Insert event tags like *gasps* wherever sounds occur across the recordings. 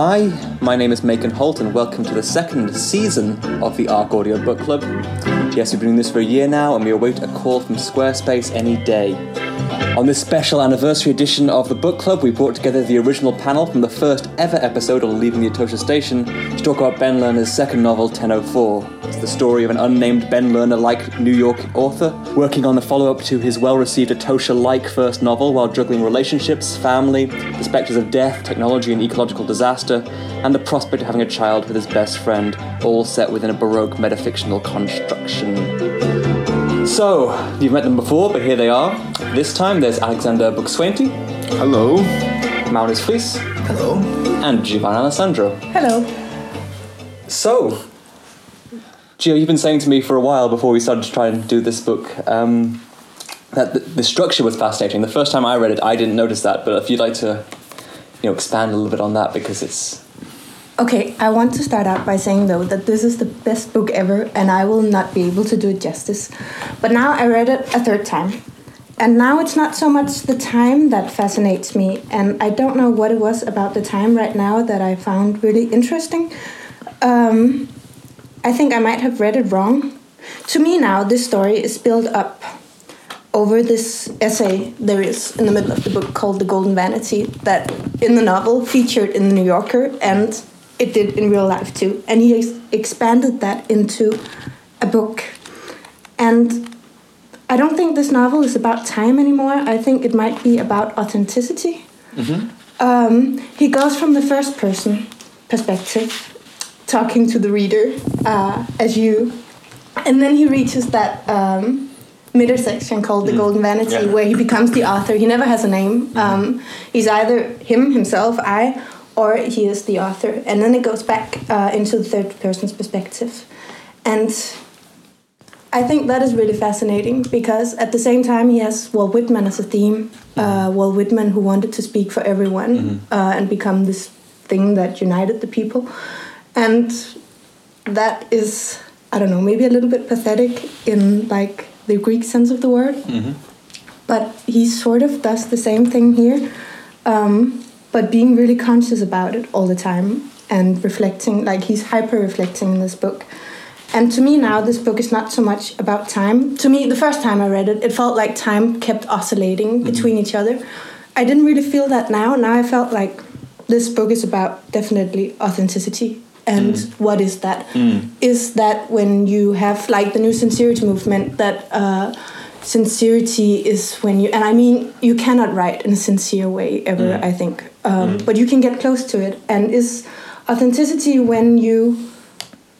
Hi, my name is Macon Holt, and welcome to the second season of the Arc Audio Book Club. Yes, we've been doing this for a year now, and we await a call from Squarespace any day. On this special anniversary edition of the book club, we brought together the original panel from the first ever episode on Leaving the Atocha Station to talk about Ben Lerner's second novel, 1004. It's the story of an unnamed Ben Lerner like New York author working on the follow up to his well received Atocha like first novel while juggling relationships, family, the spectres of death, technology, and ecological disaster, and the prospect of having a child with his best friend, all set within a Baroque metafictional construction. So, you've met them before, but here they are. This time there's Alexander Buxwenti, Hello. Maurits Flies, Hello. and Giovanna Alessandro. Hello. So, Gio, you've been saying to me for a while before we started to try and do this book um, that the, the structure was fascinating. The first time I read it, I didn't notice that, but if you'd like to, you know, expand a little bit on that because it's Okay, I want to start out by saying though that this is the best book ever and I will not be able to do it justice. But now I read it a third time. And now it's not so much the time that fascinates me, and I don't know what it was about the time right now that I found really interesting. Um, I think I might have read it wrong. To me, now, this story is built up over this essay there is in the middle of the book called The Golden Vanity that in the novel featured in the New Yorker and it did in real life too. And he ex- expanded that into a book. And I don't think this novel is about time anymore. I think it might be about authenticity. Um, he goes from the first person perspective, talking to the reader uh, as you, and then he reaches that um, middle section called the Golden Vanity, Yeah. where he becomes the author. He never has a name. Um, he's either him, himself, I, or he is the author. And then it goes back uh, into the third person's perspective. And I think that is really fascinating because at the same time he has Walt Whitman as a theme. Uh, Walt Whitman who wanted to speak for everyone uh, and become this thing that united the people, and that is I don't know maybe a little bit pathetic in like the Greek sense of the word, but he sort of does the same thing here, um, but being really conscious about it all the time and reflecting like he's hyper reflecting in this book. And to me now, this book is not so much about time. To me, the first time I read it, it felt like time kept oscillating mm-hmm. between each other. I didn't really feel that now. Now I felt like this book is about definitely authenticity. And mm. what is that? Mm. Is that when you have like the new sincerity movement that uh, sincerity is when you and I mean you cannot write in a sincere way ever. Mm. I think, um, mm. but you can get close to it. And is authenticity when you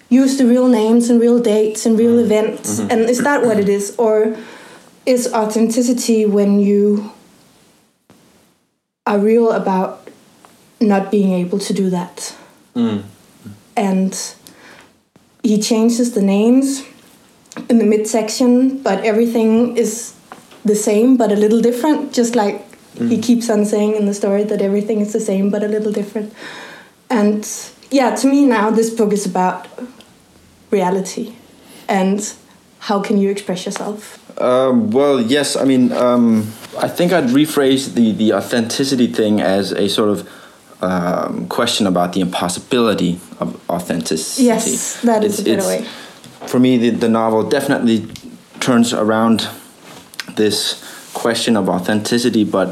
use the real names and real dates and real mm. events? Mm-hmm. And is that what it is? Or is authenticity when you are real about not being able to do that? Mm. And he changes the names in the midsection but everything is the same but a little different just like he keeps on saying in the story that everything is the same but a little different and yeah to me now this book is about reality and how can you express yourself Um, well, yes. I mean, um, I think I'd rephrase the the authenticity thing as a sort of um, question about the impossibility of authenticity. yes that is It's- a better way For me, the, the novel definitely turns around this question of authenticity, but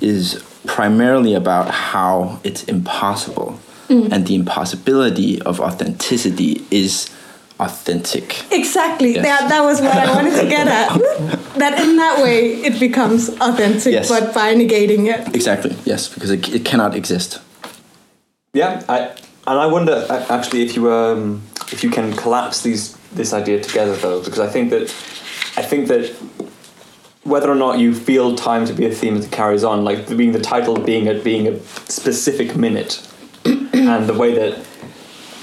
is primarily about how it's impossible, Mm. and the impossibility of authenticity is authentic. Exactly. Yes. That, that was what I wanted to get at. *laughs* that in that way it becomes authentic, Yes. but by negating it. Exactly. Yes, because it, it cannot exist. Yeah, I, and I wonder actually if you um, if you can collapse these this idea together though, because I think that I think that whether or not you feel time to be a theme that carries on, like being the title being a being a specific minute, *clears throat* and the way that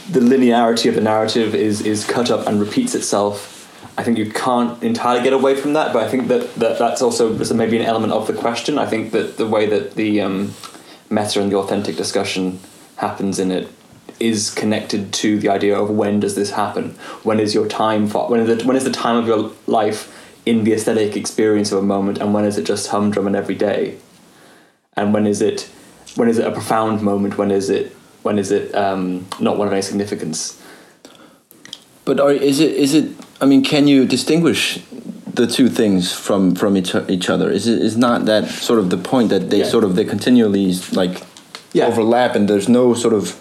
the linearity of the narrative is is cut up and repeats itself. I think you can't entirely get away from that, but I think that, that that's also maybe an element of the question. I think that the way that the um, meta and the authentic discussion happens in it is connected to the idea of when does this happen? When is your time for when is the when is the time of your life in the aesthetic experience of a moment, and when is it just humdrum and every day? And when is it when is it a profound moment? When is it when is it um, not one of any significance? But are, is it is it? I mean, can you distinguish the two things from from each, each other? Is it is not that sort of the point that they Yeah. sort of they continually like Yeah. overlap and there's no sort of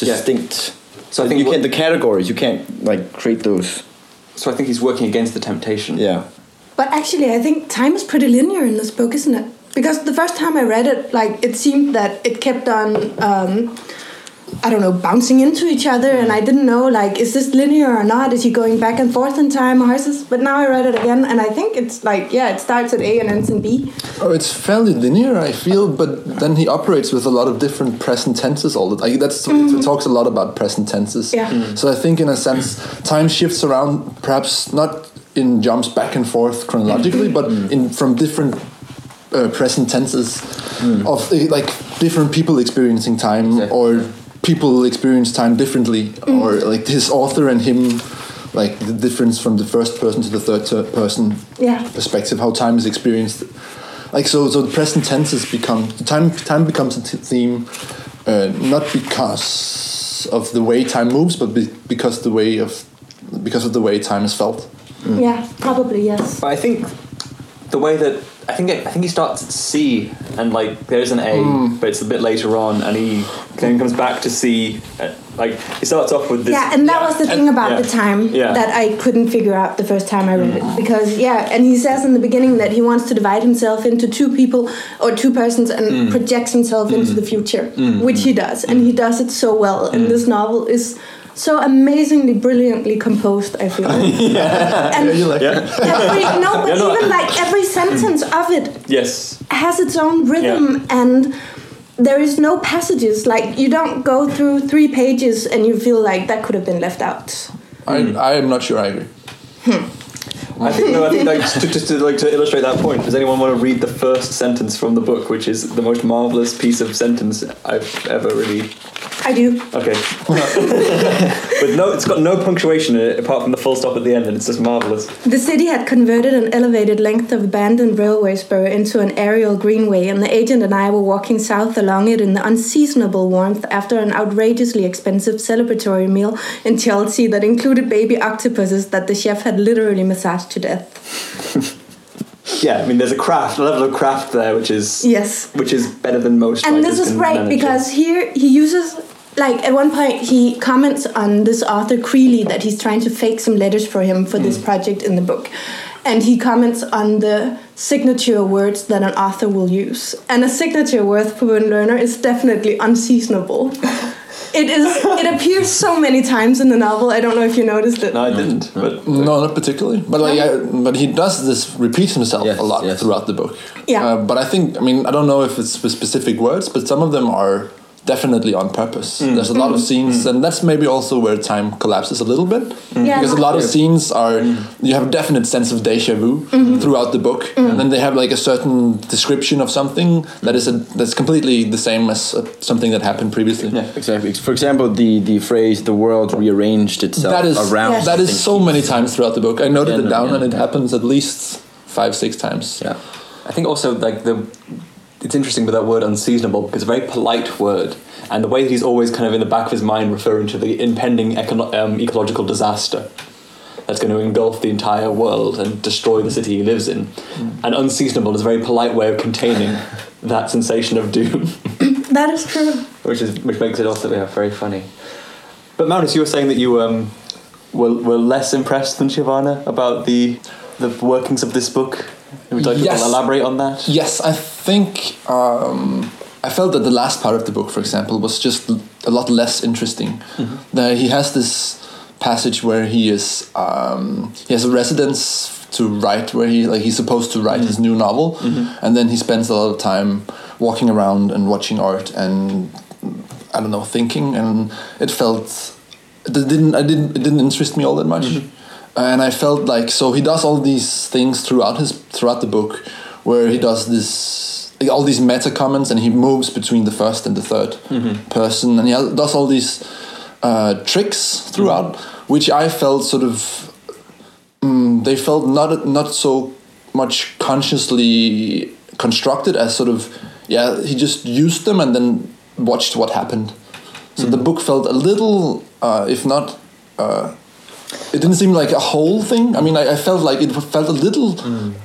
Yeah. distinct. So I think you what- can't the categories you can't like create those. So I think he's working against the temptation. Yeah. But actually, I think time is pretty linear in this book, isn't it? Because the first time I read it, like it seemed that it kept on, um, I don't know, bouncing into each other, and I didn't know like, is this linear or not? Is he going back and forth in time, or is this? But now I read it again, and I think it's like, yeah, it starts at A and ends in B. Oh, it's fairly linear, I feel, but then he operates with a lot of different present tenses all the time. That's it talks a lot about present tenses. Yeah. Mm. So I think, in a sense, time shifts around, perhaps not in jumps back and forth chronologically, but in from different uh, present tenses of uh, like different people experiencing time or people experience time differently or like his author and him like the difference from the first person to the third ter- person Yeah. perspective how time is experienced like so so the present tenses become time time becomes a t- theme uh, not because of the way time moves but be, because the way of because of the way time is felt Yeah, probably yes. But I think the way that I think I think he starts at C and like there's an A, but it's a bit later on, and he then comes back to C. uh, Like he starts off with this. Yeah, and that was the thing about yeah. the time Yeah. that I couldn't figure out the first time I read it. Because, yeah, and he says in the beginning that he wants to divide himself into two people or two persons and Mm. projects himself into the future, which he does. And he does it so well. Mm. And this novel is so amazingly brilliantly composed, I feel. *laughs* And Yeah. every, no, but *laughs* Yeah, no. even like every sentence of it Yes. has its own rhythm and there is no passages like you don't go through three pages and you feel like that could have been left out I, I am not sure I agree hmm. I think no. I think like just to, just to like to illustrate that point. Does anyone want to read the first sentence from the book, which is the most marvelous piece of sentence I've ever really i do Okay. *laughs* But no, it's got no punctuation in it apart from the full stop at the end, and it's just marvelous. the city had converted an elevated length of abandoned railway spur into an aerial greenway and the agent and i were walking south along it in the unseasonable warmth after an outrageously expensive celebratory meal in chelsea that included baby octopuses that the chef had literally massaged to death. *laughs* Yeah, I mean, there's a craft, a level of craft there, which is yes. which is better than most. and this is great because here he uses like at one point he comments on this author Creeley that he's trying to fake some letters for him for Hmm. this project in the book. And he comments on the signature words that an author will use. And a signature word for a Lerner is definitely unseasonable *laughs* it is it appears so many times in the novel i don't know if you noticed it No, I didn't. But No, not particularly. But like, I, but he does this repeats himself Yes, a lot yes. throughout the book. Yeah. Uh, but I think, I mean, I don't know if it's with specific words, but some of them are definitely on purpose. Mm. There's a lot of mm. scenes, mm. and that's maybe also where time collapses a little bit. Yeah, because a no. lot of scenes are you have a definite sense of deja vu mm-hmm. throughout the book, and then they have like a certain description of something that is a, that's completely the same as uh, something that happened previously. Yeah, exactly. For example, the the phrase "the world rearranged itself That is around." Yes. that I is think so many times throughout the book. I noted Yeah, it down, yeah. and it happens at least five, six times. Yeah. I think also like the it's interesting with that word unseasonable because it's a very polite word, and the way that he's always kind of in the back of his mind referring to the impending econo- um, ecological disaster that's going to engulf the entire world and destroy the city he lives in. And unseasonable is a very polite way of containing *laughs* that sensation of doom, *laughs* that is true which is which makes it also yeah, very funny. But Magnus, you were saying that you um, were, were less impressed than Shivana about the the workings of this book. Would you like Yes. to elaborate on that? Yes, I think um, I felt that the last part of the book, for example, was just a lot less interesting. That he has this passage where he is um, he has a residence to write where he like he's supposed to write his new novel, and then he spends a lot of time walking around and watching art and I don't know thinking, and it felt it didn't I didn't it didn't interest me all that much. And I felt like so he does all these things throughout his throughout the book, where he does this like, all these meta comments and he moves between the first and the 3rd person, and he does all these uh, tricks throughout, which I felt sort of mm, they felt not not so much consciously constructed as sort of yeah he just used them and then watched what happened. So the book felt a little, uh, if not, uh, it didn't seem like a whole thing. I mean, I, I felt like it felt a little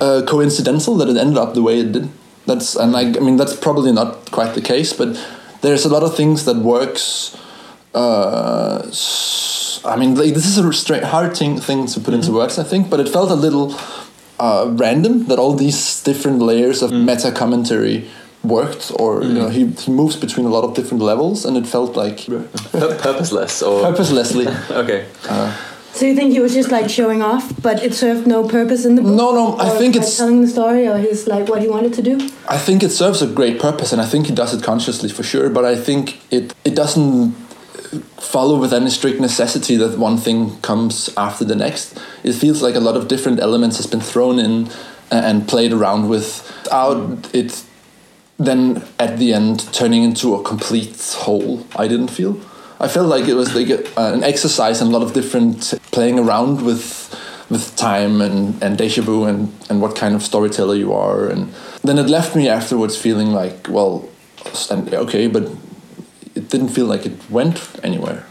uh, coincidental that it ended up the way it did. That's and I, I mean that's probably not quite the case, but there's a lot of things that works. Uh, I mean, like, this is a straight hard thing, thing to put into words, I think, but it felt a little uh, random that all these different layers of meta commentary worked, or you know, he, he moves between a lot of different levels, and it felt like purposeless or purposelessly. *laughs* okay. So you think he was just like showing off, but it served no purpose in the book? No, no, I think like, it's- telling the story, or his like what he wanted to do. I think it serves a great purpose, and I think he does it consciously for sure. But I think it it doesn't follow with any strict necessity that one thing comes after the next. It feels like a lot of different elements has been thrown in and played around with, without it then at the end turning into a complete whole. I didn't feel. I felt like it was like an exercise and a lot of different playing around with with time and, and deja vu and, and what kind of storyteller you are and then it left me afterwards feeling like well okay but it didn't feel like it went anywhere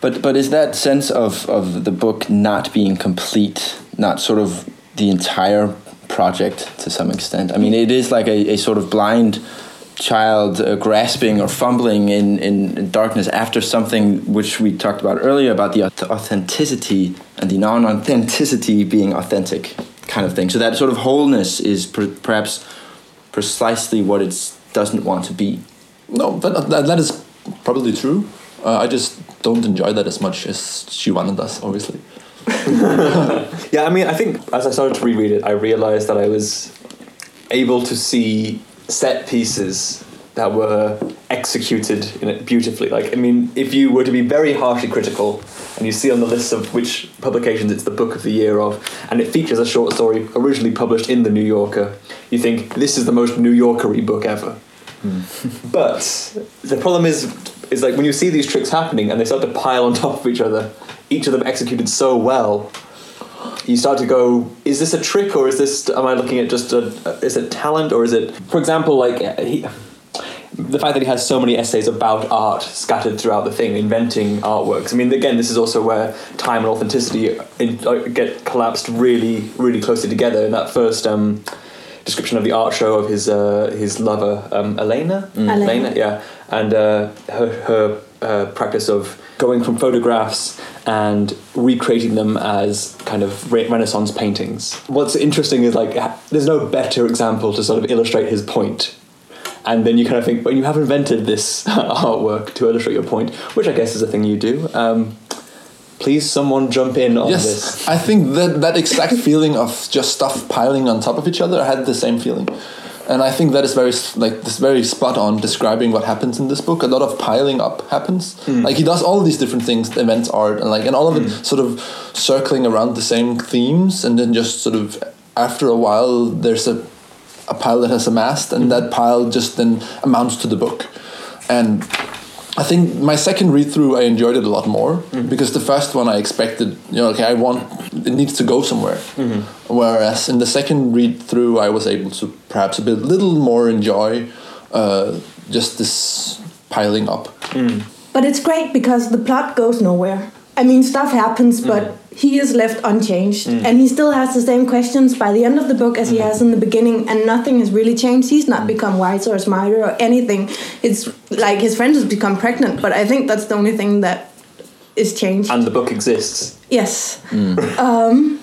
But but is that sense of, of the book not being complete, not sort of the entire project to some extent? I mean, it is like a, a sort of blind child uh, grasping or fumbling in, in darkness after something which we talked about earlier about the authenticity and the non authenticity being authentic kind of thing. So that sort of wholeness is per- perhaps precisely what it doesn't want to be. no that, that, that is probably true uh, I just don't enjoy that as much as Shivana does obviously *laughs* Yeah, I mean, I think as I started to reread it, I realized that I was able to see set pieces that were executed beautifully. Like, I mean, if you were to be very harshly critical, and you see on the list of which publications it's the book of the year of, and it features a short story originally published in the New Yorker, you think this is the most New Yorkery book ever. Hmm. but the problem is, is like when you see these tricks happening and they start to pile on top of each other, each of them executed so well, *gasps* you start to go, is this a trick or is this? Am I looking at just a? Is it talent or is it? For example, like he, the fact that he has so many essays about art scattered throughout the thing, inventing artworks. I mean, again, this is also where time and authenticity in, like, get collapsed really, really closely together. In that first um, description of the art show of his uh, his lover um, Alena, Alena. yeah, and uh, her her uh, practice of going from photographs and recreating them as kind of re- Renaissance paintings. What's interesting is like there's no better example to sort of illustrate his point. And then you kind of think, but you have invented this *laughs* artwork to illustrate your point, which I guess is a thing you do. Um, please, someone jump in on yes this. I think that that exact *laughs* feeling of just stuff piling on top of each other I had the same feeling and I think that is very like this very spot on describing what happens in this book. A lot of piling up happens. Mm. Like he does all these different things, events, art, and like and all of it mm. sort of circling around the same themes, and then just sort of after a while there's a a pile that has amassed, and mm-hmm. that pile just then amounts to the book. And I think my second read through I enjoyed it a lot more mm-hmm. because the first one I expected, you know, okay, I want it needs to go somewhere. Mm-hmm. Whereas in the second read through, I was able to perhaps a bit little more enjoy uh, just this piling up. Mm. But it's great because the plot goes nowhere. I mean, stuff happens, but mm-hmm. He is left unchanged, mm. and he still has the same questions by the end of the book as he mm-hmm. has in the beginning, and nothing has really changed. He's not mm. become wiser or smarter or anything. It's like his friend has become pregnant, but I think that's the only thing that is changed. And the book exists. yes, mm. *laughs* um,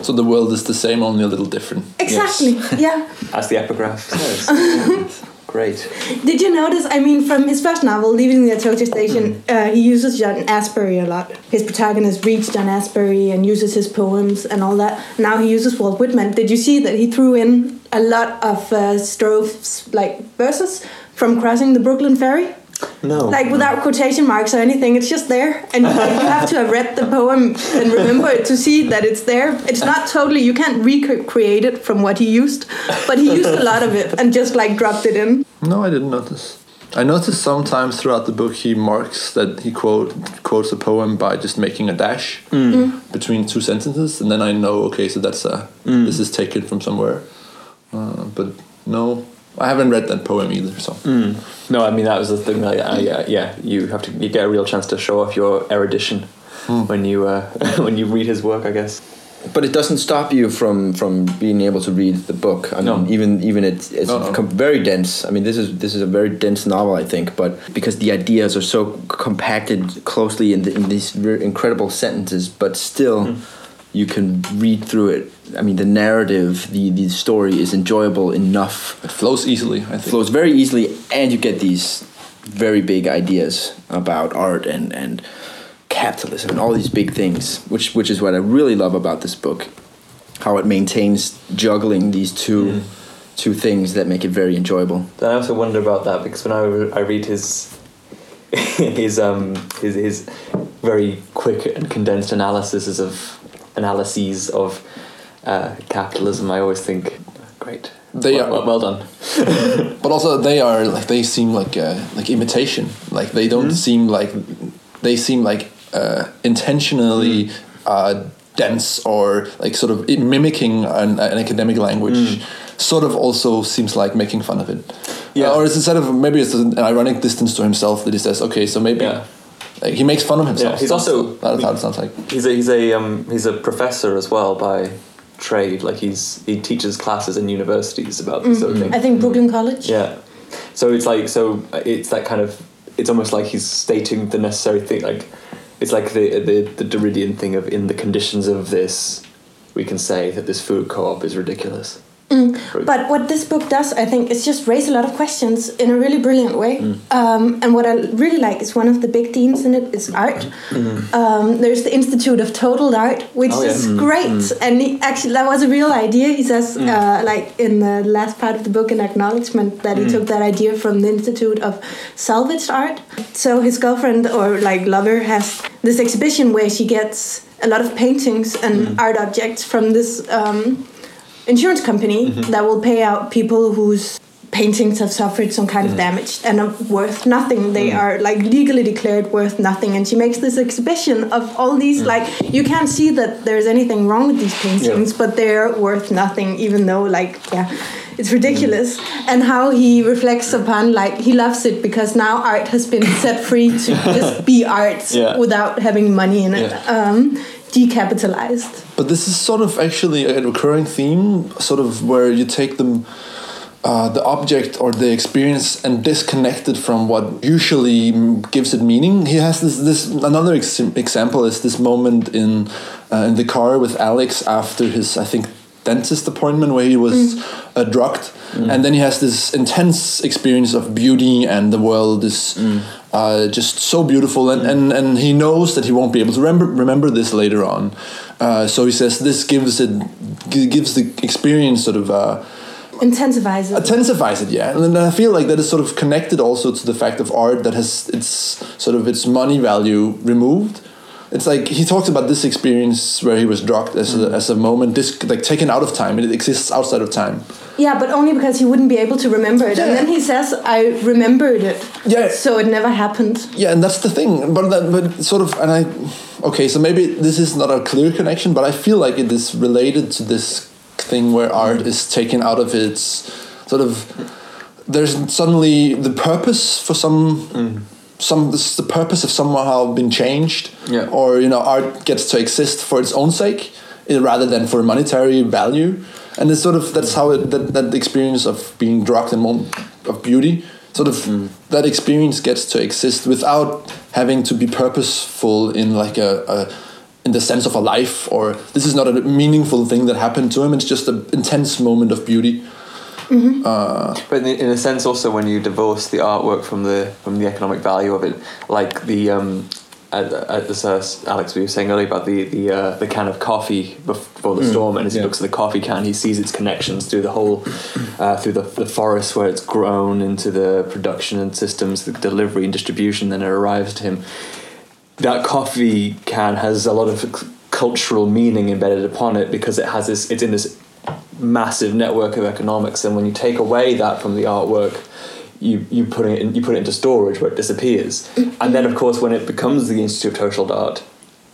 So the world is the same, only a little different. exactly. Yeah. *laughs* As the epigraph says. *laughs* Great. Did you notice? I mean, from his first novel, Leaving the Atocha Station, uh, he uses John Ashbery a lot. His protagonist reads John Ashbery and uses his poems and all that. Now he uses Walt Whitman. Did you see that he threw in a lot of uh, strophes like verses from Crossing the Brooklyn Ferry? No. Like without quotation marks or anything, it's just there, and like, you have to have read the poem and remember it to see that it's there. It's not totally you can't recreate it from what he used, but he used a lot of it and just like dropped it in. No, I didn't notice. I noticed sometimes throughout the book he marks that he quote quotes a poem by just making a dash between two sentences, and then I know okay, so that's a this is taken from somewhere. Uh, but no, I haven't read that poem either, so No, I mean that was the thing. Like, uh, yeah, yeah, you have to you get a real chance to show off your erudition when you uh, *laughs* when you read his work. I guess. But it doesn't stop you from from being able to read the book. I No. even even it's it's No, no. com- very dense. I mean, this is this is a very dense novel, I think. But because the ideas are so compacted closely in, the, in these incredible sentences, but still, you can read through it. I mean, the narrative, the the story is enjoyable enough. it flows easily. I think. flows very easily, and you get these very big ideas about art and and capitalism and all these big things, which which is what I really love about this book, how it maintains juggling these two two things that make it very enjoyable. Then I also wonder about that because when I, re- I read his *laughs* his um his his very quick and condensed analysis of analyses of uh, capitalism, I always think, great. They well, are- well, well done. *laughs* But also, they are like they seem like uh, like imitation. Like they don't seem like they seem like uh, intentionally uh, dense or like sort of mimicking an, an academic language. Sort of also seems like making fun of it. Yeah. Uh, or it's instead of maybe it's an ironic distance to himself that he says, okay, so maybe Yeah. Like, he makes fun of himself. Yeah, he's That's- also- that's how it sounds like. He's a he's a um he's a professor as well by trade. Like he's he teaches classes in universities about this sort of thing. I think Brooklyn College. Yeah. So it's like so it's that kind of it's almost like he's stating the necessary thing like it's like the the the Derridian thing of in the conditions of this we can say that this food co-op is ridiculous. For- But what this book does, I think, is just raise a lot of questions in a really brilliant way. Um, and what I really like is one of the big themes in it is art. Um, there's the Institute of Total Art, which Oh, yeah. is great. And he, actually, that was a real idea. He says, uh, like in the last part of the book, in acknowledgement, that he took that idea from the Institute of Salvaged Art. So his girlfriend or like lover has this exhibition where she gets a lot of paintings and art objects from this. Um, insurance company mm-hmm. that will pay out people whose paintings have suffered some kind of mm-hmm. damage and are worth nothing. They mm-hmm. are like legally declared worth nothing. And she makes this exhibition of all these like you can't see that there's anything wrong with these paintings, but they're worth nothing, even though like yeah. It's ridiculous, and how he reflects upon like he loves it because now art has been set free to *laughs* just be art Yeah. without having money in it, Yeah. um, decapitalized. But this is sort of actually a recurring theme, sort of where you take them, uh, the object or the experience, and disconnect it from what usually mm, gives it meaning. He has this. This another ex- example is this moment in uh, in the car with Alex after his, I think, dentist appointment where he was uh, drugged, and then he has this intense experience of beauty and the world is uh, just so beautiful, and, and and he knows that he won't be able to remember remember this later on. Uh, so he says this gives it gives the experience sort of. Uh, Intensifies it. intensifies it yeah and i feel like that is sort of connected also to the fact of art that has its sort of its money value removed it's like he talks about this experience where he was drugged as, a, mm-hmm. as a moment this like taken out of time and it exists outside of time Yeah, but only because he wouldn't be able to remember it. yeah. And then he says, I remembered it. Yeah. So it never happened. yeah and that's the thing but that but sort of and i okay so maybe this is not a clear connection but i feel like it is related to this thing where art is taken out of its sort of there's suddenly the purpose for some mm. Some this, the purpose of somehow been changed. Yeah. or you know art gets to exist for its own sake eh, rather than for monetary value. And it's sort of that's how it that, that experience of being drugged and of beauty sort of that experience gets to exist without having to be purposeful in like a, a in the sense of a life or this is not a meaningful thing that happened to him. It's just an intense moment of beauty But in, in a sense, also when you divorce the artwork from the from the economic value of it, like the um, at, at this uh, Alex we were saying earlier about the the uh, the can of coffee before the storm, and as he yeah. looks at the coffee can, he sees its connections through the whole uh, through the the forest where it's grown into the production and systems, the delivery and distribution, then it arrives to him. That coffee can has a lot of cultural meaning embedded upon it because it has this. It's in this massive network of economics, and when you take away that from the artwork, you you put it in, you put it into storage where it disappears, mm-hmm. and then of course when it becomes the Institute of Social Art,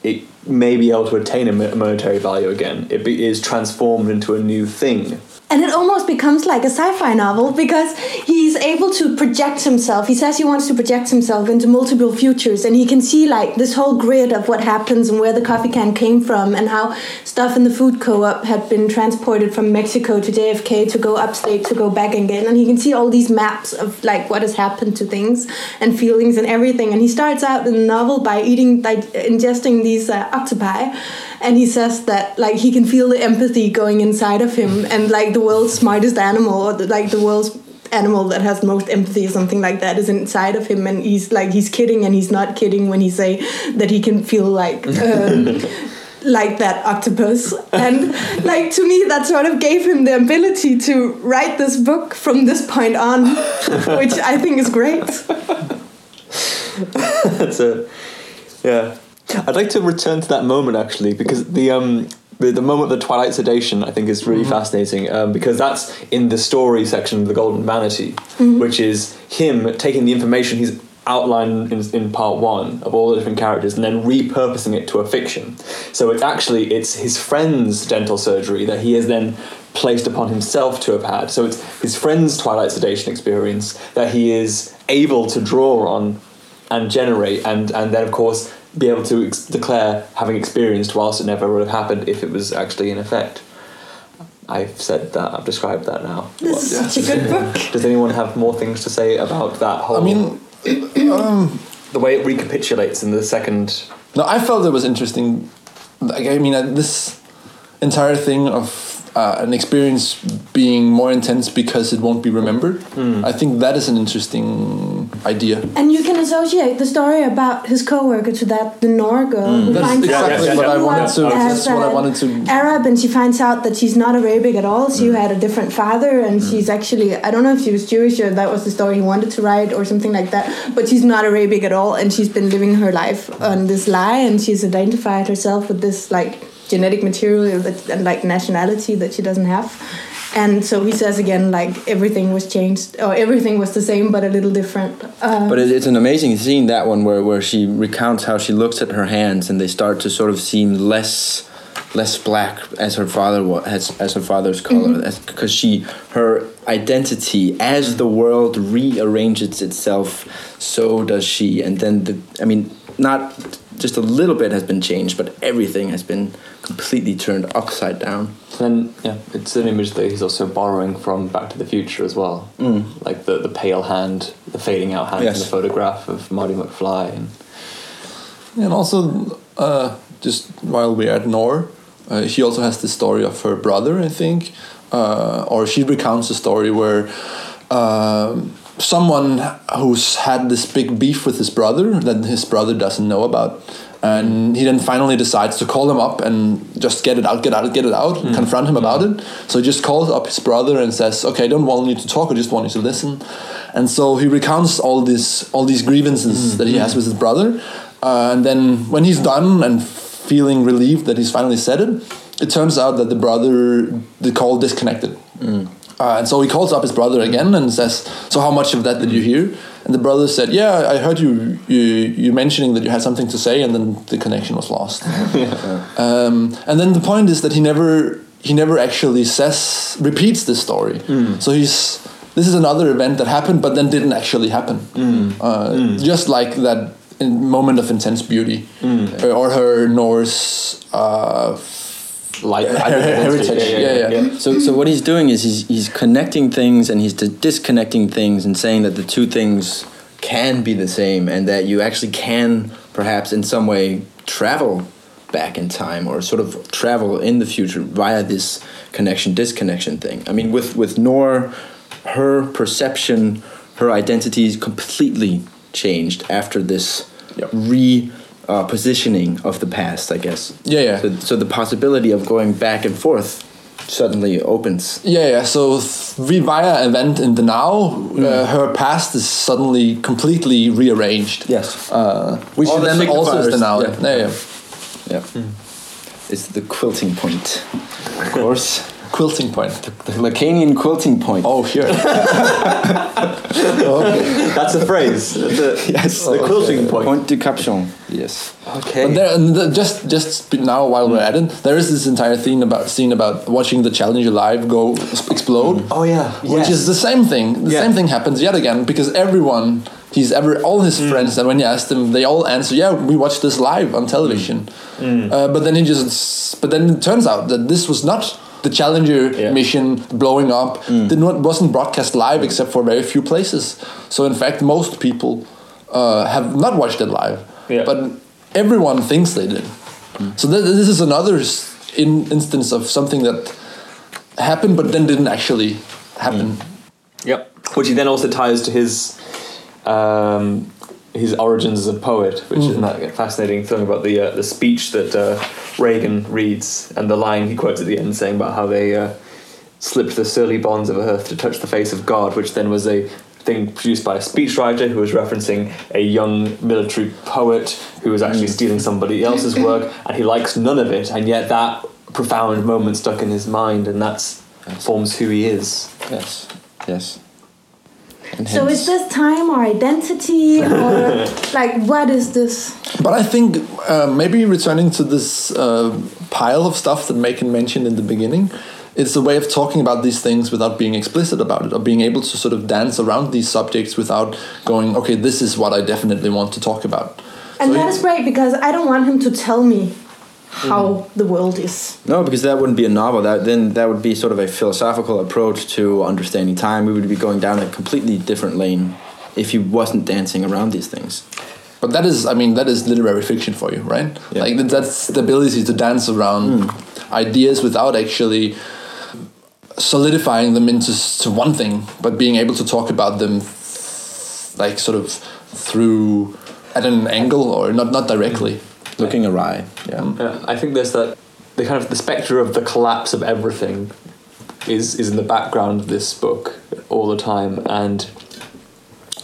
it may be able to attain a monetary value again. It be, is transformed into a new thing. And it almost becomes like a sci fi novel because he's able to project himself. He says he wants to project himself into multiple futures and he can see like this whole grid of what happens and where the coffee can came from and how stuff in the food co op had been transported from Mexico to JFK to go upstate to go back again. And he can see all these maps of like what has happened to things and feelings and everything. And he starts out in the novel by eating, like ingesting these uh, octopi and he says that like he can feel the empathy going inside of him and like the world's smartest animal or the, like the world's animal that has most empathy or something like that is inside of him. And he's like he's kidding and he's not kidding when he say that he can feel like um, *laughs* like that octopus. And like to me that sort of gave him the ability to write this book from this point on which i think is great. *laughs* That's a yeah. I'd like to return to that moment actually because the um the, the moment of the twilight sedation I think is really fascinating um, because that's in the story section of the Golden Vanity, which is him taking the information he's outlined in, in part one of all the different characters and then repurposing it to a fiction. So it's actually it's his friend's dental surgery that he has then placed upon himself to have had. So it's his friend's twilight sedation experience that he is able to draw on and generate and and then of course be able to ex- declare having experienced whilst it never would have happened if it was actually in effect. I've said that i've described that now. This is such a good book. *laughs* Does anyone have more things to say about that whole I mean, the way it recapitulates in the second no, I felt it was interesting. Like, I mean, uh, this entire thing of uh, an experience being more intense because it won't be remembered. I think that is an interesting idea. And you can associate the story about his coworker to that, the Noor girl mm. who That's finds out exactly that what I wanted to. That's what I wanted to. Arab, and she finds out that she's not Arabic at all. She mm. had a different father, and mm. she's actually I don't know if she was Jewish or that was the story he wanted to write or something like that. But she's not Arabic at all, and she's been living her life on this lie, and she's identified herself with this like genetic material that, and like nationality that she doesn't have. And so he says again, like everything was changed, or everything was the same but a little different. Uh, But it, it's an amazing scene that one where, where she recounts how she looks at her hands and they start to sort of seem less less black as her father was as, as her father's color because she her identity as the world rearranges itself so does she and then the I mean not just a little bit has been changed but everything has been completely turned upside down. Then yeah it's an image that he's also borrowing from back to the future as well. Like the, the pale hand the fading out hand in the photograph of marty mcfly and And also, uh, just while we're at Noor, uh, she also has the story of her brother, I think, uh, or she recounts a story where um someone who's had this big beef with his brother that his brother doesn't know about. And he then finally decides to call him up and just get it out, get out, get it out, and confront him about it. Hmm. So he just calls up his brother and says, "Okay, I don't want you to talk. I just want you to listen." And so he recounts all these all these grievances hmm. that he has with his brother. Uh, and then when he's done and feeling relieved that he's finally said it, it turns out that the brother the call disconnected. Uh, and so he calls up his brother again and says, "So how much of that did you hear?" And the brother said, "Yeah, I heard you you, you mentioning that you had something to say, and then the connection was lost." *laughs* um, and then the point is that he never he never actually says repeats this story. So he's this is another event that happened, but then didn't actually happen. Uh, Just like that in moment of intense beauty, Uh, or her Noor's. Uh, like Her- her- *laughs* heritage, yeah, yeah. So, so what he's doing is he's he's connecting things and he's di- disconnecting things and saying that the two things can be the same and that you actually can perhaps in some way travel back in time or sort of travel in the future via this connection disconnection thing. I mean, with with Noor, her perception, her identity is completely changed after this Yep. re. Uh, positioning of the past, I guess. Yeah, yeah. So, so the possibility of going back and forth suddenly opens. Yeah, yeah. So th- we via event in the now, Mm. uh, her past is suddenly completely rearranged. Yes. Uh, which All the then also is the now. yeah. Yeah, yeah. Yeah. It's the quilting point, of course. *laughs* quilting point? The Lacanian quilting point. Oh, sure. *laughs* okay. That's a phrase. The, *laughs* yes. the quilting point. Point de capiton. Yes. Okay. But there, and the, just just now while we're at it, there is this entire thing about scene about watching the Challenger live go s- explode. oh yeah. Which is the same thing. The Yeah. same thing happens yet again because everyone he's ever all his Mm. friends and when you ask them, they all answer, "Yeah, we watched this live on television." Mm. Uh, but then he just, but then it turns out that this was not the Challenger Yeah. Mm. mission blowing up. Did not wasn't broadcast live except for very few places. So in fact, most people uh, have not watched it live. Yeah. But everyone thinks they did. So th- this is another s- in- instance of something that happened but then didn't actually happen. Yep. Which he then also ties to his um, his origins as a poet, which is that fascinating thing about the uh, the speech that uh, Reagan reads and the line he quotes at the end, saying about how they uh, slipped the surly bonds of earth to touch the face of God, which then was a thing produced by a speechwriter who was referencing a young military poet who was actually stealing somebody else's *laughs* work, and he likes none of it, and yet that profound moment stuck in his mind, and that's forms who he is. Yes. Yes. And So hence- is this time or identity or *laughs* like what is this? But I think uh, maybe returning to this uh, pile of stuff that Macon mentioned in the beginning, it's a way of talking about these things without being explicit about it, or being able to sort of dance around these subjects without going, okay, this is what I definitely want to talk about. And So that is great because I don't want him to tell me how mm. the world is. No, because that wouldn't be a novel. That then that would be sort of a philosophical approach to understanding time. We would be going down a completely different lane if he wasn't dancing around these things. But that is, I mean, that is literary fiction for you, right? Yeah. Like that's the ability to dance around mm. ideas without actually solidifying them into to one thing, but being able to talk about them, like sort of through at an angle or not not directly. Looking awry. Yeah. Yeah, I think there's that the kind of the spectre of the collapse of everything is is in the background of this book all the time, and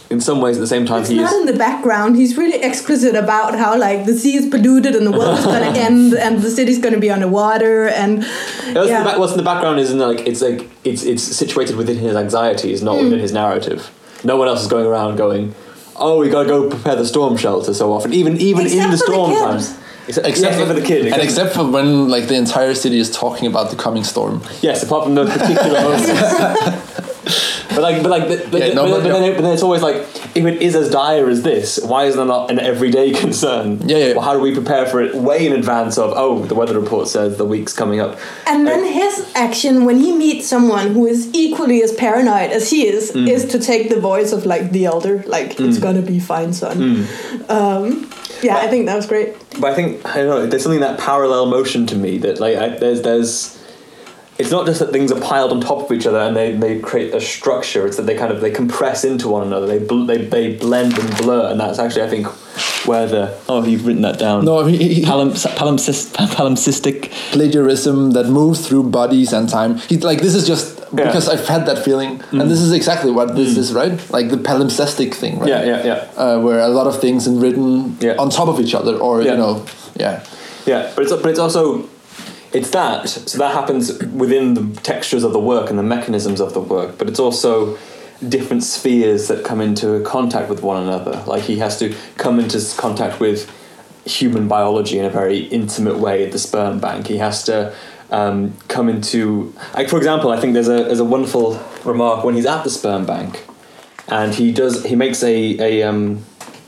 in some ways, at the same time, It's he not is. in the background. He's really explicit about how like the sea is polluted and the world is gonna *laughs* end and the city's gonna be underwater and What's, in the yeah. back, what's in the background is in like it's like it's it's situated within his anxieties, not Hmm. within his narrative. No one else is going around going, "Oh, we gotta go prepare the storm shelter." So often, even even Except in the for the storm times, except, except for the kid, and except- except for when like the entire city is talking about the coming storm. Yes, apart from those particular *laughs* moments. *laughs* but like, but like, but, but, Yeah, then, no, but, but- then, but then, but then it's always like, if it is as dire as this, why is there not an everyday *laughs* concern? Yeah, yeah. Well, how do we prepare for it way in advance of? Oh, the weather report says the week's coming up. And then his action when he meets someone who is equally as paranoid as he is Mm. is to take the voice of like the elder, like it's gonna be fine, son. Mm. Um, yeah, I think that was great. But I think I don't know. There's something that parallel motion to me that like I, there's there's. It's not just that things are piled on top of each other and they, they create a structure. It's that they kind of they compress into one another. They bl- they they blend and blur, and that's actually I think where the oh you've written that down. No, he, Palim- palimpsest- palimpsestic. plagiarism that moves through bodies and time. He's like, this is just Yeah. because I've had that feeling, and this is exactly what this is, right? Like the palimpsestic thing, right? Yeah, yeah, yeah. Uh, where a lot of things are written Yeah. on top of each other, or Yeah. you know, yeah. Yeah, but it's but it's also it's that so that happens within the textures of the work and the mechanisms of the work, but it's also different spheres that come into contact with one another. Like he has to come into contact with human biology in a very intimate way at the sperm bank. He has to um, come into like for example, I think there's a there's a wonderful remark when he's at the sperm bank and he does he makes a a um,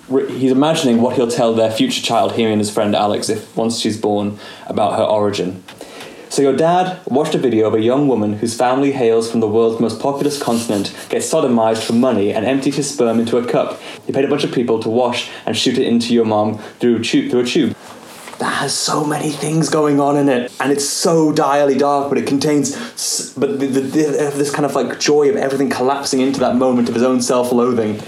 he's imagining what he'll tell their future child he and his friend alex if once she's born about her origin. So your dad watched a video of a young woman whose family hails from the world's most populous continent get sodomized for money and emptied his sperm into a cup. He paid a bunch of people to wash and shoot it into your mom through, tu- through a tube. That has so many things going on in it, and it's so direly dark, but it contains, s- but the, the, the, this kind of like joy of everything collapsing into that moment of his own self-loathing.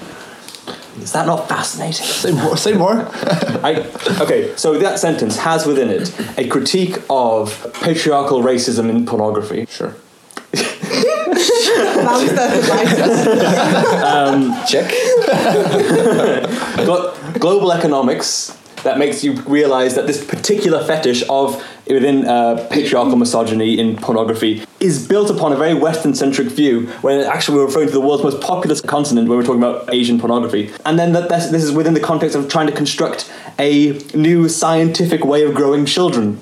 Is that not fascinating? Say more. Say more. *laughs* I, okay, so that sentence has within it a critique of patriarchal racism in pornography. sure. Bounce that devices. *laughs* Um, Check. *laughs* Glo- global economics, that makes you realize that this particular fetish of within uh, patriarchal misogyny in pornography is built upon a very Western centric view when actually we're referring to the world's most populous continent when we're talking about Asian pornography. And then that this is within the context of trying to construct a new scientific way of growing children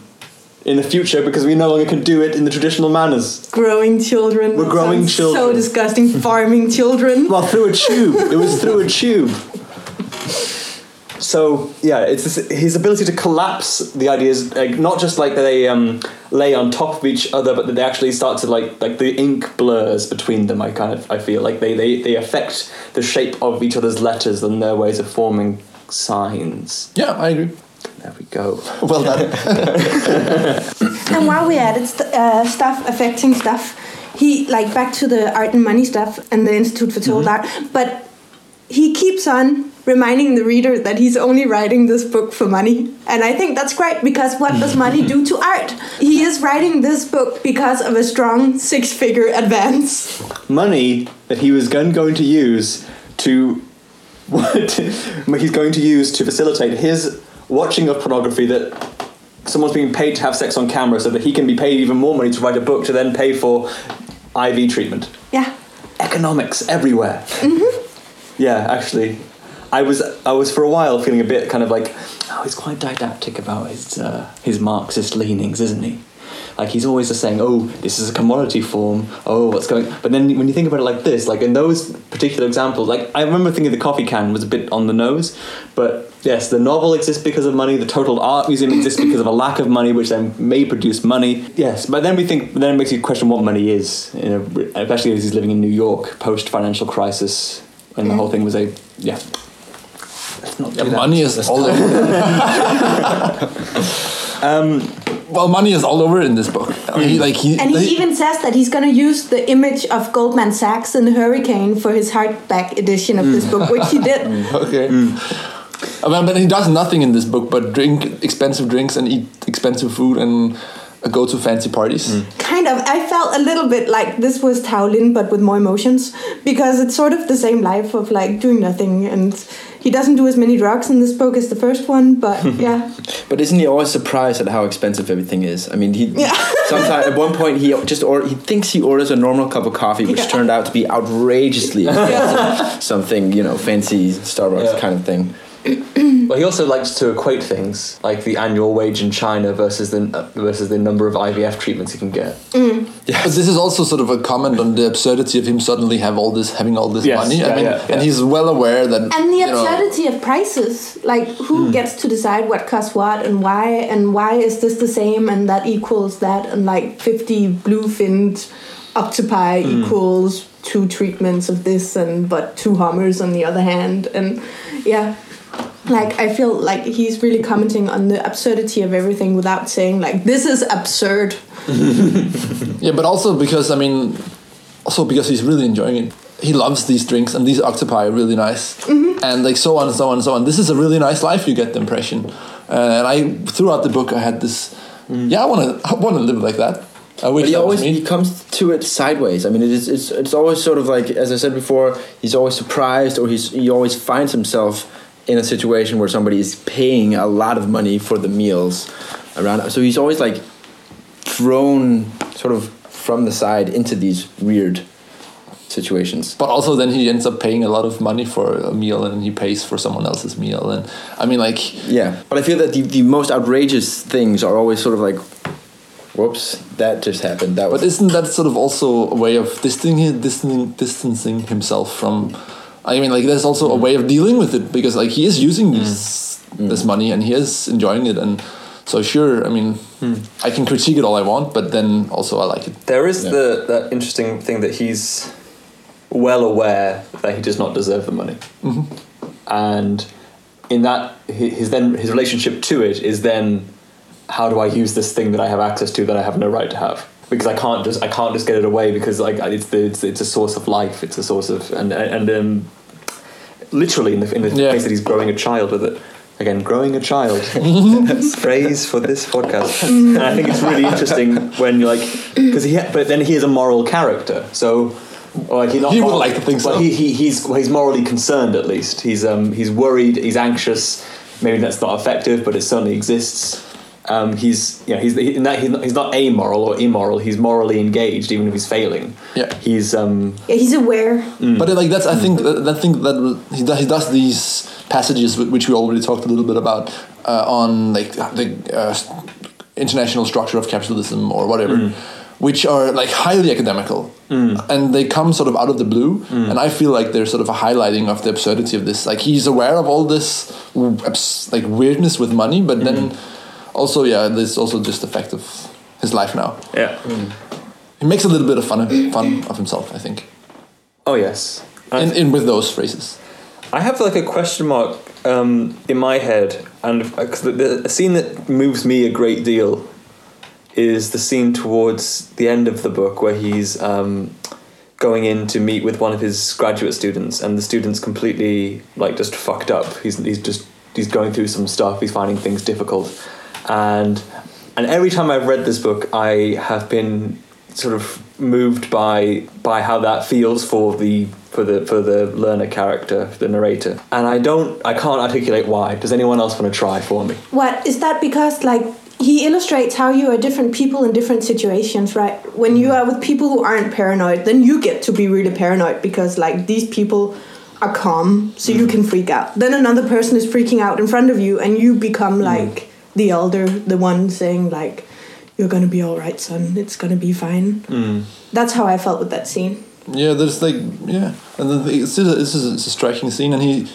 in the future because we no longer can do it in the traditional manners. Growing children. We're growing children. So disgusting. Farming children. Well, through a tube. it was through a tube. So yeah, it's this, his ability to collapse the ideas, like not just like they um, lay on top of each other, but that they actually start to like like the ink blurs between them. I kind of I feel like they they, they affect the shape of each other's letters and their ways of forming signs. Yeah, I agree. There we go. *laughs* Well done. *laughs* and while we added st- uh, stuff affecting stuff, he like back to the art and money stuff and the Institute for Total Art, but he keeps on reminding the reader that he's only writing this book for money. And I think that's great because what does money do to art? He is writing this book because of a strong six figure advance. money that he was going to use to *laughs* what he's going to use to facilitate his watching of pornography that someone's being paid to have sex on camera so that he can be paid even more money to write a book to then pay for IV treatment. Yeah. Economics everywhere. Mhm. Yeah, actually. I was I was for a while feeling a bit kind of like, oh, he's quite didactic about his uh, his Marxist leanings, isn't he? Like he's always just saying, "Oh, this is a commodity form. Oh, what's going?" But then when you think about it like this, like in those particular examples, like I remember thinking the coffee can was a bit on the nose, but yes, the novel exists because of money. The total art museum exists because of a lack of money, which then may produce money. Yes, but then we think then it makes you question what money is, you know, especially as he's living in New York post financial crisis, and the whole thing was a yeah. Let's not do Yeah, that. money is Let's all over. *laughs* Um, well, money is all over in this book. I mean, he, like he, And he he- even says that he's going to use the image of Goldman Sachs in Hurricane for his hardback edition of this mm. book, which he did. *laughs* Mm, okay. I mean, but he does nothing in this book but drink expensive drinks and eat expensive food and uh, go to fancy parties. Kind of. I felt a little bit like this was Tao Lin, but with more emotions, because it's sort of the same life of like doing nothing. And he doesn't do as many drugs in this book as the first one, but *laughs* yeah. But isn't he always surprised at how expensive everything is? I mean, he Yeah. sometimes at one point he just or he thinks he orders a normal cup of coffee, which Yeah. turned out to be outrageously *laughs* expensive. something you know fancy Starbucks Yeah. kind of thing. Well, he also likes to equate things like the annual wage in China versus the uh, versus the number of IVF treatments he can get. But this is also sort of a comment on the absurdity of him suddenly have all this having all this Yes, money. yeah, I mean, yeah, and he's well aware that And the you know, absurdity of prices. Like, who gets to decide what costs what and why, and why is this the same and that equals that, and like 50 blue finned octopi equals two treatments of this, and but two Hummers on the other hand. And yeah. Like I feel like he's really commenting on the absurdity of everything without saying like this is absurd. *laughs* Yeah, but also because I mean, also because he's really enjoying it. He loves these drinks and these octopi are really nice, and like so on and so on and so on. This is a really nice life. You get the impression, uh, and I throughout the book I had this. Yeah, I want to. I want to live like that. I wish But he that always he comes to it sideways. I mean, it is it's it's always sort of like as I said before. He's always surprised, or he's he always finds himself in a situation where somebody is paying a lot of money for the meals around. So he's always like thrown sort of from the side into these weird situations. But also, then he ends up paying a lot of money for a meal, and he pays for someone else's meal. And I mean, like, Yeah, but I feel that the, the most outrageous things are always sort of like, whoops, that just happened. That But isn't that sort of also a way of distancing, distancing himself from? I mean, like there's also a mm. way of dealing with it because like he is using mm. this mm. this money and he is enjoying it, and so sure, I mean, hmm. I can critique it all I want, but then also I like it. There is Yeah. the that interesting thing that he's well aware that he does not deserve the money, mm-hmm. and in that his then his relationship to it is then how do I use this thing that I have access to that I have no right to have because I can't just I can't just get it away because like it's the it's, it's a source of life it's a source of and and um, literally in the in the Yeah. place that he's growing a child with it. Again, growing a child. *laughs* Phrase for this podcast. and I think it's really interesting when you're like, because he, but then he is a moral character. So, or like he not. He would like to think but so. He, he, he's well, he's morally concerned at least. He's um he's worried. He's anxious. maybe that's not effective, but it certainly exists. Um, he's you know he's in he's not, he's not amoral or immoral. He's morally engaged, even if he's failing. Yeah. He's um, Yeah, he's aware. But like that's I think that, that thing that he does, he does these passages which we already talked a little bit about uh, on like the uh, international structure of capitalism or whatever, which are like highly academical and they come sort of out of the blue. And I feel like they're sort of a highlighting of the absurdity of this. Like he's aware of all this like weirdness with money, but then also yeah, there's also just the fact of his life now. yeah. He makes a little bit of fun of, fun of himself, I think, Oh yes. in, in with those phrases. I have like a question mark um, in my head, and because the, the a scene that moves me a great deal is the scene towards the end of the book where he's um, going in to meet with one of his graduate students, and the student's completely like just fucked up. He's he's just he's going through some stuff. He's finding things difficult, and and every time I've read this book, I have been sort of moved by by how that feels for the for the for the Lerner character, the narrator. And I don't I can't articulate why. Does anyone else want to try for me? What is that? Because like he illustrates how you are different people in different situations, right? When you are with people who aren't paranoid, then you get to be really paranoid because like these people are calm, so you mm-hmm. can freak out. Then another person is freaking out in front of you, and you become mm-hmm. like the elder, the one saying like, "You're gonna be all right, son. It's gonna be fine." Mm. That's how I felt with that scene. Yeah, there's like yeah, and then the- it's, a, this is it's a striking scene, and he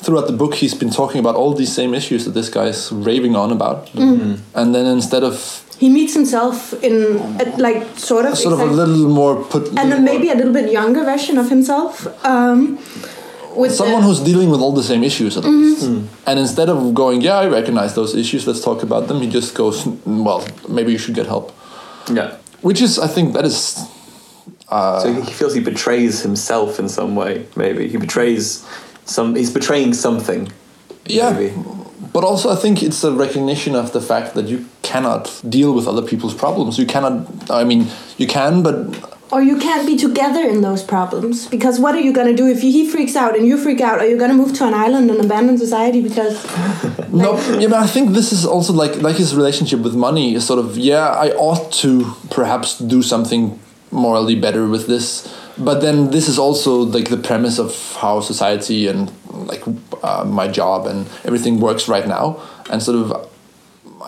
throughout the book he's been talking about all these same issues that this guy's raving on about, mm-hmm. Mm-hmm. and then instead of He meets himself in a, like sort of sort of a little more put and then maybe a little bit younger version of himself. Um, with someone the, who's dealing with all the same issues at mm-hmm. least, and instead of going yeah I recognize those issues, let's talk about them, he just goes well maybe you should get help, Yeah. which is I think that is uh, so he feels he betrays himself in some way. Maybe he betrays some. He's betraying something. Yeah. Maybe. But also, I think it's a recognition of the fact that you cannot deal with other people's problems. You cannot. I mean, you can, but or you can't be together in those problems because what are you gonna do if he freaks out and you freak out? Are you gonna move to an island and abandon society because no. Yeah, but I think this is also like like his relationship with money is sort of yeah. I ought to perhaps do something morally better with this, but then this is also like the premise of how society and like uh, my job and everything works right now, and sort of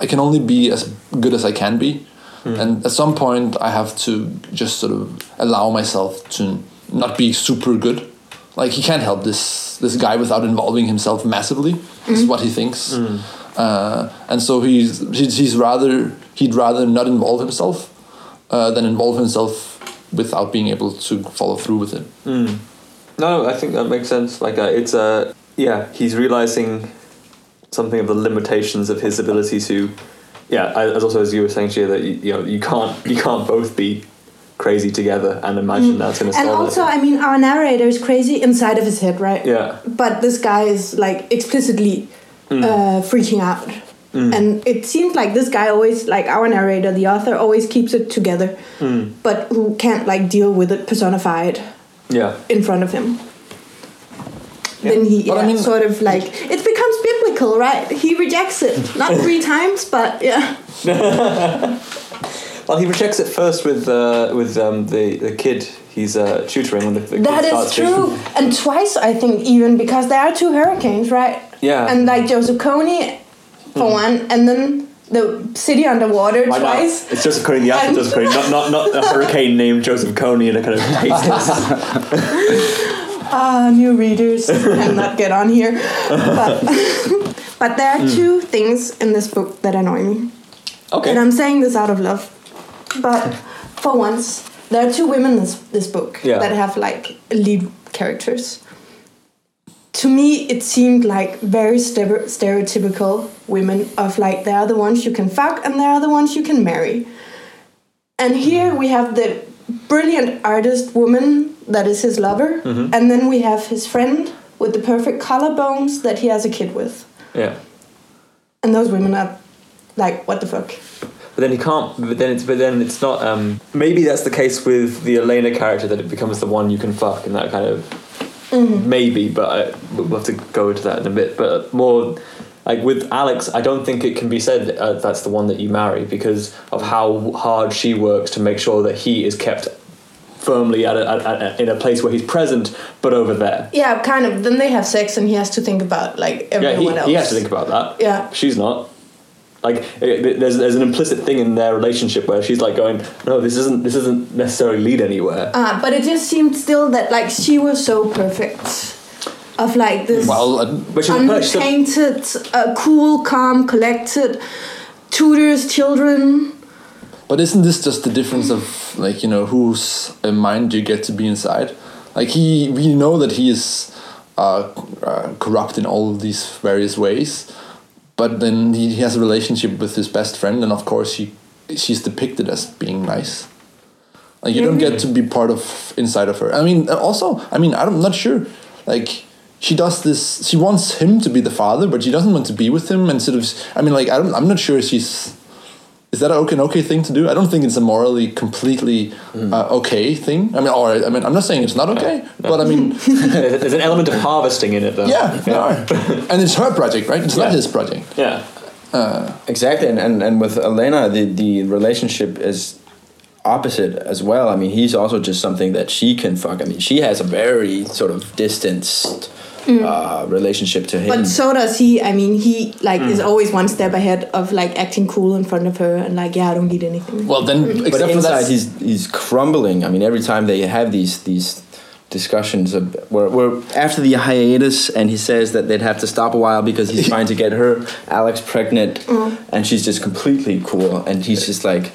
I can only be as good as I can be. And at some point, I have to just sort of allow myself to not be super good. Like he can't help this this guy without involving himself massively. Is what he thinks, uh, and so he's he's he's rather he'd rather not involve himself uh, than involve himself without being able to follow through with it. No, I think that makes sense. Like, uh, it's a yeah. He's realizing something of the limitations of his ability to. Yeah, as also as you were saying, Shia, that you, you know you can't you can't both be crazy together and imagine mm. that's going to and also it. I mean our narrator is crazy inside of his head, right? Yeah. But this guy is like explicitly mm. uh, freaking out. Mm. And it seems like this guy always, like our narrator, the author, always keeps it together, but who can't like deal with it personified Yeah. in front of him. Then he But I mean- sort of like it becomes biblical, right? He rejects it, not three *laughs* times, but yeah. *laughs* Well, he rejects it first with uh, with um, the the kid he's uh, tutoring when the, the kid That starts is true, and twice I think even because there are two hurricanes, right? Yeah. And like Joseph Kony for one, and then the city underwater Why not? twice. It's Joseph Coney, the actor And- Joseph Coney, not, not, not a hurricane named Joseph Coney in a kind of tasteless. *laughs* Ah, new readers cannot get on here. But, but there are hmm. two things in this book that annoy me. Okay. And I'm saying this out of love. But for once, there are two women in this, this book Yeah. that have like lead characters. To me, it seemed like very stereotypical women of like, they are the ones you can fuck and they are the ones you can marry. And here hmm. we have the brilliant artist woman that is his lover, mm-hmm. and then we have his friend with the perfect collarbones that he has a kid with. Yeah. And those women are like, what the fuck? But then he can't. But then it's. But then it's not. Um, maybe that's the case with the Alena character that it becomes the one you can fuck and that kind of. Maybe, but I, we'll have to go into that in a bit. But more, like with Alex, I don't think it can be said uh, that's the one that you marry because of how hard she works to make sure that he is kept firmly at a, at, at, in a place where he's present, but over there. Yeah, kind of. Then they have sex, and he has to think about like Yeah, everyone he, else. he has to think about that. Yeah. she's not. Like there's there's an implicit thing in their relationship where she's like going, no, this isn't this doesn't necessarily lead anywhere. Uh, but it just seemed still that like she was so perfect, of like this Well, uh, But she's a per- she's a- untainted, uh, cool, calm, collected, tutors children. But isn't this just the difference of like you know whose uh, mind you get to be inside? Like he, we know that he is uh, uh, corrupt in all of these various ways, but then he, he has a relationship with his best friend, and of course she, she's depicted as being nice. Like you don't get to be part of inside of her. I mean, also, I mean, I'm not sure. Like she does this. She wants him to be the father, but she doesn't want to be with him. And sort of, I mean, like I don't. I'm not sure she's. Is that an okay, an okay thing to do? I don't think it's a morally completely uh, okay thing. I mean, or I mean, I'm not saying it's not okay, but I mean, there's *laughs* there's an element of harvesting in it, though. yeah, there are. *laughs* and it's her project, right? It's not Yeah. his project. yeah. Exactly, and, and, and with Alena, the, the relationship is opposite as well. I mean, he's also just something that she can fuck. I mean, she has a very sort of distanced uh, relationship to him. But so does he. I mean, he like Hmm. is always one step ahead of like acting cool in front of her and like, yeah, I don't need anything. Well, then, but except for inside, that, he's he's crumbling. I mean, every time they have these these discussions of, where, where after the hiatus, and he says that they'd have to stop a while because he's trying to get her Alex pregnant, and she's just completely cool, and he's just like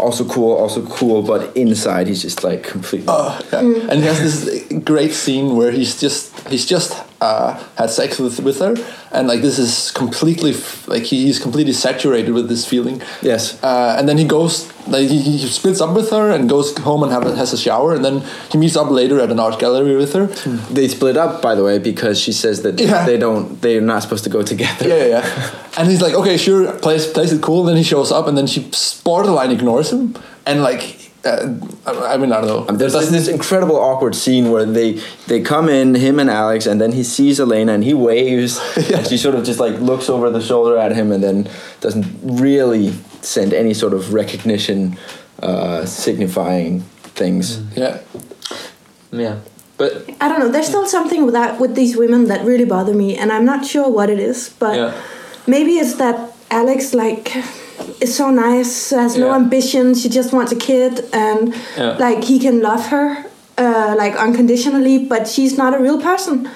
also cool, also cool, but inside he's just like completely. Oh, yeah. and he has this great scene where he's just he's just uh, had sex with with her, and like this is completely f- like he's completely saturated with this feeling. Yes. Uh, and then he goes, like he, he splits up with her and goes home and have a, has a shower, and then he meets up later at an art gallery with her. They split up, by the way, because she says that Yeah. they don't, they're not supposed to go together. Yeah, yeah, yeah. *laughs* And he's like, okay, sure, plays plays it cool. and Then he shows up, and then she borderline ignores him, and like, uh, I I mean, I don't know. Um, There's this, this incredible awkward scene where they they come in, him and Alex, and then he sees Alena and he waves, *laughs* and she sort of just like looks over the shoulder at him, and then doesn't really send any sort of recognition, uh, signifying things. yeah. Yeah. But I don't know. There's still something with that with these women that really bother me, and I'm not sure what it is. But Yeah. maybe it's that Alex like is so nice, has no Yeah. ambition. She just wants a kid, and Yeah. like he can love her uh, like unconditionally, but she's not a real person.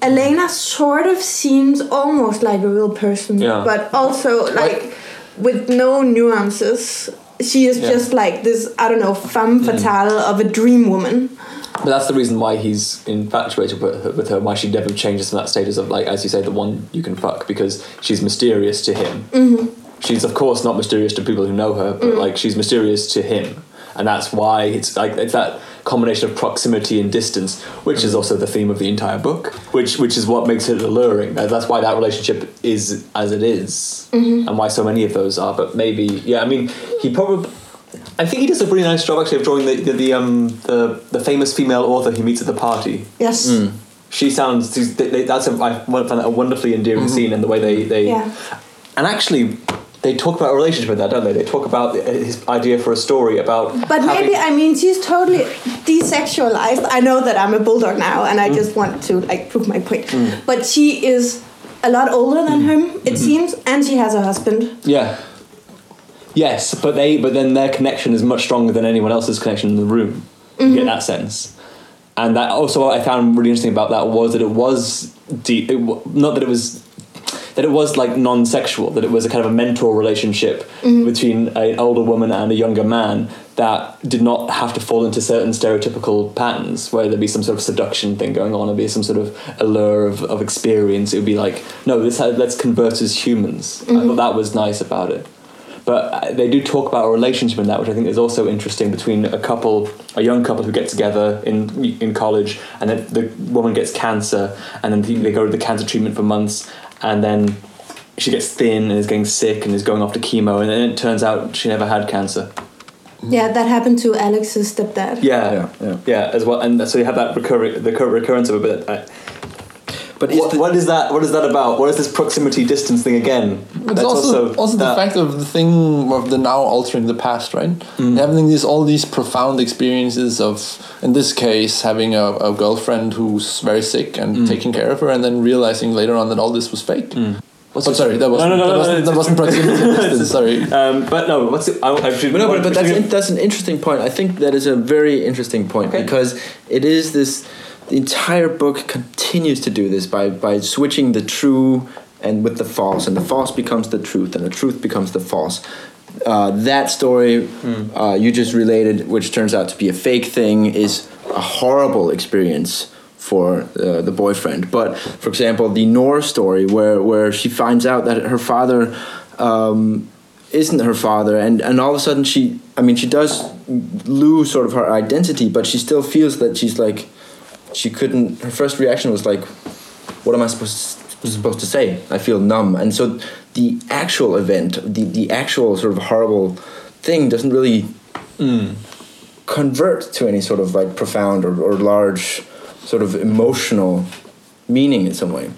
Alena sort of seems almost like a real person, Yeah. but also like with no nuances. She is. Mm. just like this, I don't know, femme fatale of a dream woman. But that's the reason why he's infatuated with her, with her, why she never changes from that status of, like, as you say, the one you can fuck, because she's mysterious to him. Mm-hmm. She's, of course, not mysterious to people who know her, but, mm. like, she's mysterious to him. And that's why it's like it's that combination of proximity and distance, which is mm. also the theme of the entire book, which which is what makes it alluring. That's why that relationship is as it is, mm-hmm. and why so many of those are. But maybe, yeah, I mean, he probably I think he does a really nice job actually of drawing the the, the um the, the famous female author he meets at the party. Yes. Mm. She sounds they, they, that's a I find that a wonderfully endearing mm-hmm. scene and the way they they Yeah. and actually they talk about a relationship in that, don't they? They talk about his idea for a story about. But maybe I mean she's totally desexualized. I know that I'm a bulldog now, and I mm. just want to like prove my point. Mm. But she is a lot older than mm-hmm. him, it mm-hmm. seems, and she has a husband. Yeah. Yes, but they but then their connection is much stronger than anyone else's connection in the room. You get mm-hmm. that sense. And that also what I found really interesting about that was that it was deep. It, not that it was that it was like non-sexual. That it was a kind of a mentor relationship mm-hmm. between an older woman and a younger man that did not have to fall into certain stereotypical patterns where there'd be some sort of seduction thing going on, or be some sort of allure of, of experience. It would be like, no, this uh, let's convert as humans. I mm-hmm. thought that was nice about it. But uh, they do talk about a relationship in that, which I think is also interesting between a couple, a young couple who get together in in college, and then the woman gets cancer, and then they go to the cancer treatment for months, and then she gets thin and is getting sick and is going off to chemo, and then it turns out she never had cancer. Yeah, that happened to Alex's stepdad. Yeah, Yeah, yeah. yeah, as well. And so you have that recurring, the recurrence of it. But uh, But is what, the- what is that? What is that about? What is this proximity distance thing again? It's also also, the fact of the thing of the now altering the past, right? Mm. Having these all these profound experiences of, in this case, having a, a girlfriend who's very sick and mm. taking care of her, and then realizing later on that all this was fake. Mm. What's Oh, sorry, that wasn't no, no, no, that no, wasn't, it's- that wasn't *laughs* proximity *laughs* distance. Sorry. Um, but no, what's it? I, I should, But no, but, but that's in, that's an interesting point. I think that is a very interesting point Okay. because it is this. The entire book continues to do this by by switching the true and with the false, and the false becomes the truth, and the truth becomes the false. Uh, that story uh, you just related, which turns out to be a fake thing, is a horrible experience for uh, the boyfriend. But for example, the Nora story, where where she finds out that her father um, isn't her father, and and all of a sudden she, I mean, she does lose sort of her identity, but she still feels that she's like, she couldn't. Her first reaction was like, "What am I supposed to, supposed to say?" I feel numb, and so the actual event, the the actual sort of horrible thing, doesn't really mm. convert to any sort of like profound or, or large sort of emotional meaning in some way.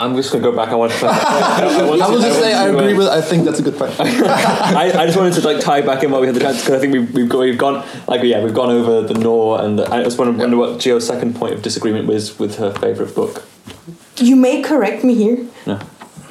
I'm just going to go back. I want to. *laughs* I, want I will just want say I to, agree with. I think that's a good point. *laughs* I, I just wanted to like tie back in while we had the chance because I think we've, we've, got, we've gone like yeah we've gone over the Noor and I just wonder, wonder what Gio's second point of disagreement was with her favorite book. You may correct me here. No,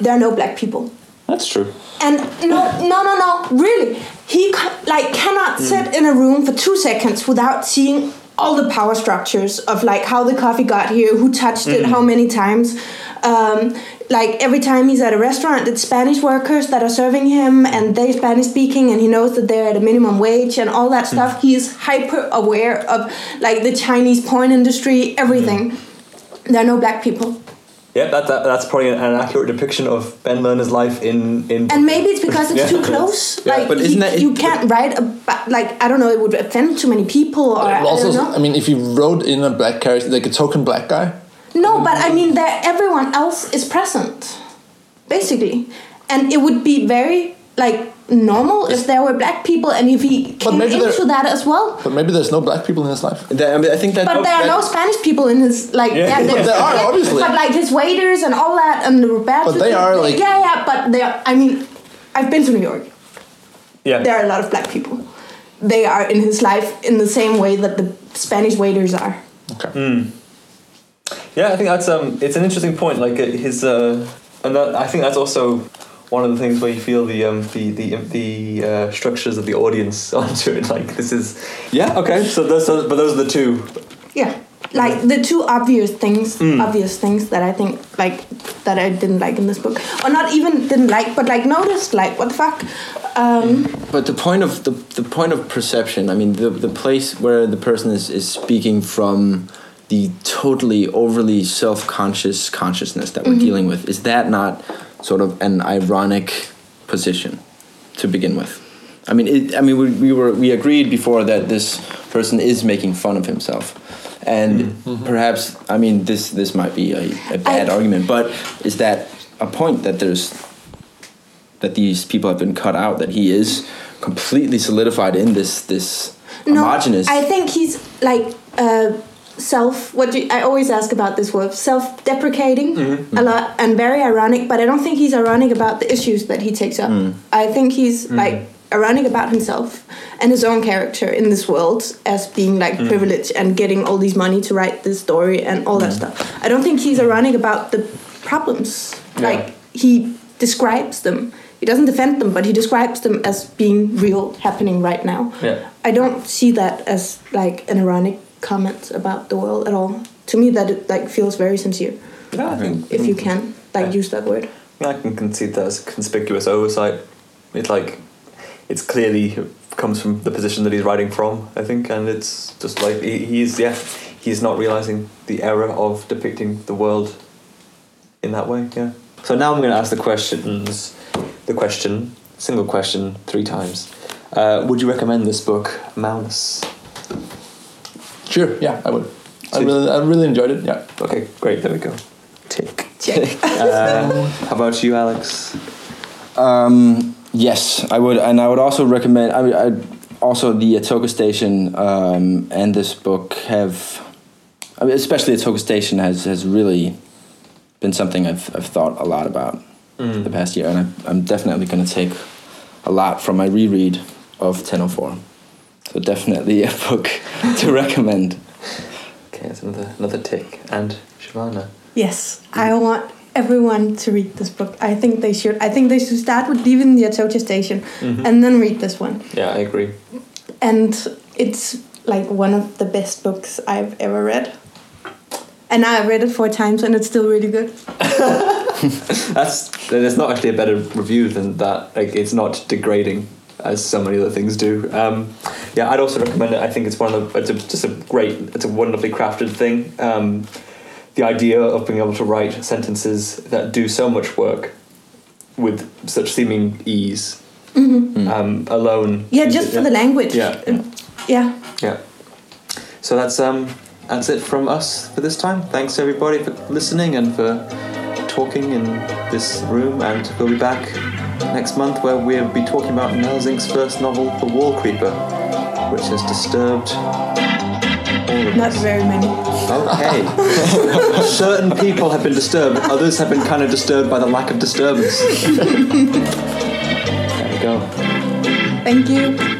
There are no black people. that's true. And no, no, no, no. Really, he like cannot hmm. sit in a room for two seconds without seeing all the power structures of like how the coffee got here, who touched it, hmm. how many times. Um, like every time he's at a restaurant, it's Spanish workers that are serving him, and they're Spanish speaking, and he knows that they're at a minimum wage and all that stuff. He's hyper aware of like the Chinese porn industry, everything. There are no black people. Yeah, that, that that's probably an, accurate depiction of Ben Lerner's life in in. And maybe it's because it's Yeah. too close. Yeah, like, but isn't that- you can't write about like I don't know. It would offend too many people, or I also, don't know. I mean, if you wrote in a black character, like a token black guy, no, but I mean that everyone else is present, basically, and it would be very like normal if there were black people and if he came maybe there- into that as well. but maybe there's no black people in his life. That, I, mean, I think that. But there are no Spanish people in his like. Yeah, But there are, *laughs* obviously. But like his waiters and all that and the Roberto. But they are, like- Yeah, yeah. But they are. I mean, I've been to New York. yeah, there are a lot of black people. They are in his life in the same way that the Spanish waiters are. Okay. Hmm. Yeah, I think that's um, it's an interesting point. Like uh, his, uh, and that, I think that's also one of the things where you feel the um, the the the uh, structures of the audience *laughs* onto it. Like this is, yeah, okay. So those, so, but those are the two. Yeah, like the two obvious things, Mm. obvious things that I think like that I didn't like in this book, or not even didn't like, but like noticed, like what the fuck. Um, But the point of the, the point of perception, I mean, the, the place where the person is, is speaking from the totally overly self conscious consciousness that we're mm-hmm. dealing with, is that not sort of an ironic position to begin with? I mean, it, I mean, we, we were we agreed before that this person is making fun of himself, and mm-hmm. Mm-hmm. perhaps I mean this this might be a, a bad I- argument, but is that a point that there's that these people have been cut out that he is completely solidified in this this no, homogenous I think he's like uh, self. What do you, I always ask about this word, self-deprecating Mm-hmm. a lot and very ironic. But I don't think he's ironic about the issues that he takes up. Mm. I think he's like ironic about himself and his own character in this world as being like Mm. privileged and getting all these money to write this story and all Mm. that stuff. I don't think he's ironic about the problems. Yeah. Like he describes them. He doesn't defend them, but he describes them as being real, happening right now. Yeah. I don't see that as like an ironic comment about the world at all. To me, that it like feels very sincere. Yeah, I think If you can like Yeah. use that word. I can concede that as conspicuous oversight. It's like it's clearly comes from the position that he's writing from. I think, and it's just like he, he's yeah, he's not realizing the error of depicting the world in that way. Yeah. So now I'm going to ask the questions. The question, single question, three times. Uh, would you recommend this book, Mouse? Sure. Yeah, I would. I really, I really enjoyed it. Yeah. Okay, great. There we go. Tick. Check. *laughs* Uh, how about you, Alex? Um, yes, I would, and I would also recommend. I, would- I also the Atocha Station um, and this book have, I mean, especially Atocha Station has has really been something I've I've thought a lot about Mm. the past year, and I'm, I'm definitely going to take a lot from my reread of 1004. So definitely a *laughs* book to recommend. Okay, that's another another tick. And Shivana. Yes, I want everyone to read this book. I think they should. I think they should start with leaving the Atocha station Mhm. and then read this one. Yeah, I agree. And it's like one of the best books I've ever read. And I've read it four times and it's still really good. *laughs* *laughs* That's there's not actually a better review than that. Like it's not degrading as so many other things do. Um, yeah, I'd also recommend it. I think it's one of the, it's a, just a great, it's a wonderfully crafted thing. Um, the idea of being able to write sentences that do so much work with such seeming ease um, alone. Yeah, just for the language. Yeah. Yeah. Yeah. So that's um that's it from us for this time. Thanks everybody for listening and for talking in this room and we'll be back next month where we'll be talking about Nell Zink's first novel, The Wallcreeper, which has disturbed Not very many. Okay. *laughs* Certain people have been disturbed, others have been kind of disturbed by the lack of disturbance. *laughs* there we go. Thank you.